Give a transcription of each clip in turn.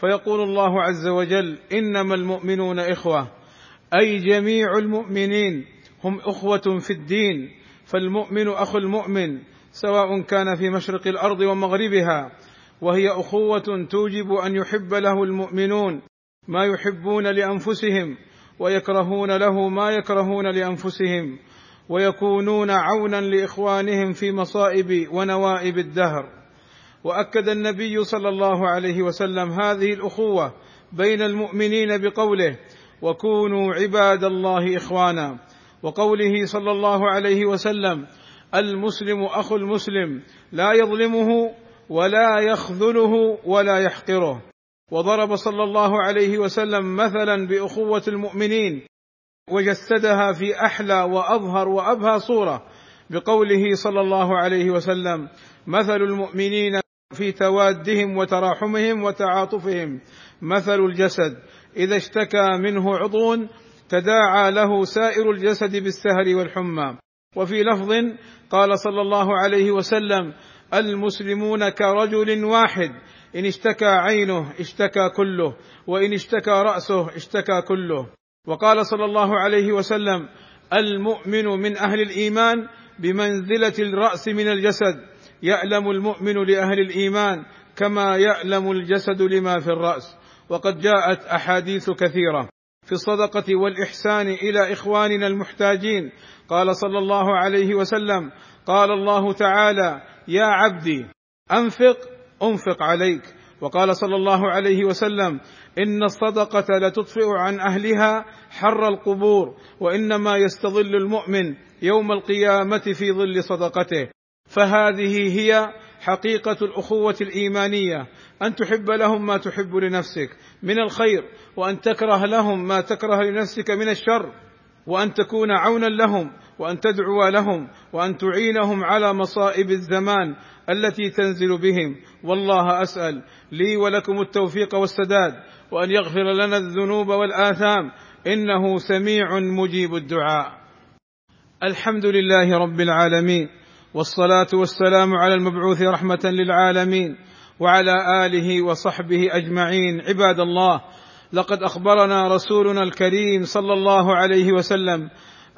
فيقول الله عز وجل إنما المؤمنون إخوة أي جميع المؤمنين هم إخوة في الدين فالمؤمن أخو المؤمن سواء كان في مشرق الأرض ومغربها وهي أخوة توجب أن يحب له المؤمنون ما يحبون لأنفسهم ويكرهون له ما يكرهون لأنفسهم ويكونون عونا لإخوانهم في مصائب ونوائب الدهر. وأكد النبي صلى الله عليه وسلم هذه الأخوة بين المؤمنين بقوله وكونوا عباد الله إخوانا. وقوله صلى الله عليه وسلم المسلم أخو المسلم لا يظلمه ولا يخذله ولا يحقره. وضرب صلى الله عليه وسلم مثلا بأخوة المؤمنين وجسدها في أحلى وأظهر وأبهى صورة بقوله صلى الله عليه وسلم مثل المؤمنين في توادهم وتراحمهم وتعاطفهم. مثل الجسد. إذا اشتكى منه عضو تداعى له سائر الجسد بالسهر والحمى. وفي لفظ قال صلى الله عليه وسلم المسلمون كرجل واحد. إن اشتكى عينه اشتكى كله. وإن اشتكى رأسه اشتكى كله. وقال صلى الله عليه وسلم المؤمن من أهل الإيمان بمنزلة الرأس من الجسد. يألم المؤمن لأهل الإيمان كما يألم الجسد لما في الرأس. وقد جاءت أحاديث كثيرة في الصدقة والإحسان إلى إخواننا المحتاجين. قال صلى الله عليه وسلم قال الله تعالى يا عبدي أنفق أنفق عليك. وقال صلى الله عليه وسلم إن الصدقة لتطفئ عن أهلها حر القبور وإنما يستظل المؤمن يوم القيامة في ظل صدقته. فهذه هي حقيقة الأخوة الإيمانية. أن تحب لهم ما تحب لنفسك من الخير وأن تكره لهم ما تكره لنفسك من الشر وأن تكون عونا لهم وأن تدعو لهم وأن تعينهم على مصائب الزمان التي تنزل بهم. والله أسأل لي ولكم التوفيق والسداد وأن يغفر لنا الذنوب والآثام. إنه سميع مجيب الدعاء. الحمد لله رب العالمين. والصلاة والسلام على المبعوث رحمة للعالمين وعلى آله وصحبه أجمعين. عباد الله لقد أخبرنا رسولنا الكريم صلى الله عليه وسلم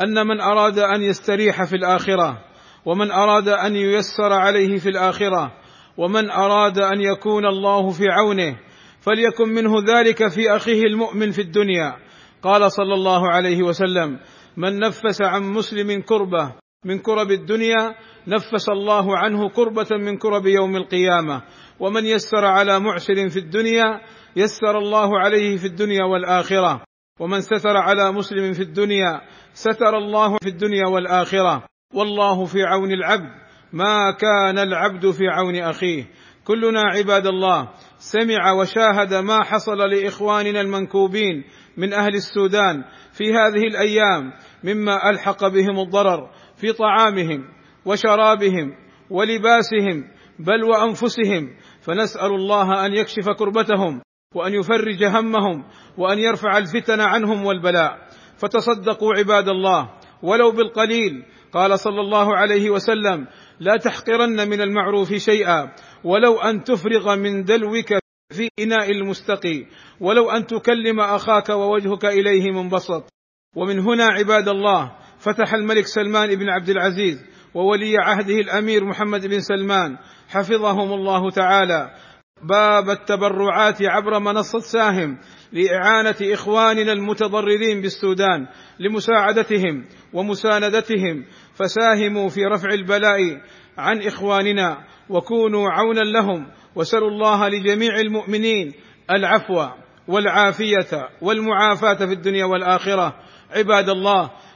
أن من أراد أن يستريح في الآخرة ومن أراد أن ييسر عليه في الآخرة ومن أراد أن يكون الله في عونه فليكن منه ذلك في أخيه المؤمن في الدنيا. قال صلى الله عليه وسلم من نفس عن مسلم كربة من كرب الدنيا نفس الله عنه كربة من كرب يوم القيامة. ومن يسر على معسر في الدنيا يسر الله عليه في الدنيا والآخرة. ومن ستر على مسلم في الدنيا ستر الله في الدنيا والآخرة. والله في عون العبد ما كان العبد في عون أخيه. كلنا عباد الله سمع وشاهد ما حصل لإخواننا المنكوبين من أهل السودان في هذه الأيام مما ألحق بهم الضرر. في طعامهم وشرابهم ولباسهم بل وأنفسهم. فنسأل الله أن يكشف كربتهم وأن يفرج همهم وأن يرفع الفتن عنهم والبلاء. فتصدقوا عباد الله ولو بالقليل. قال صلى الله عليه وسلم لا تحقرن من المعروف شيئا ولو أن تفرغ من دلوك في إناء المستقي. ولو أن تكلم أخاك ووجهك إليه منبسط. ومن هنا عباد الله فتح الملك سلمان بن عبد العزيز وولي عهده الأمير محمد بن سلمان. حفظهم الله تعالى. باب التبرعات عبر منصة ساهم لإعانة إخواننا المتضررين بالسودان لمساعدتهم ومساندتهم. فساهموا في رفع البلاء عن إخواننا وكونوا عونا لهم. وسلوا الله لجميع المؤمنين العفو والعافية والمعافاة في الدنيا والآخرة. عباد الله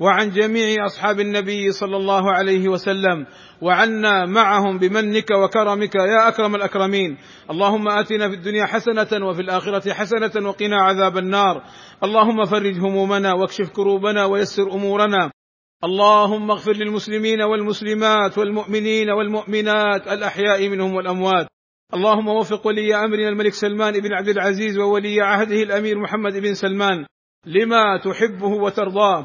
وعن جميع أصحاب النبي صلى الله عليه وسلم وعنا معهم بمنك وكرمك يا أكرم الأكرمين. اللهم آتنا في الدنيا حسنة وفي الآخرة حسنة وقنا عذاب النار. اللهم فرج همومنا واكشف كروبنا ويسر أمورنا. اللهم اغفر للمسلمين والمسلمات والمؤمنين والمؤمنات الأحياء منهم والأموات. اللهم وفق ولي أمرنا الملك سلمان بن عبد العزيز وولي عهده الأمير محمد بن سلمان لما تحبه وترضاه.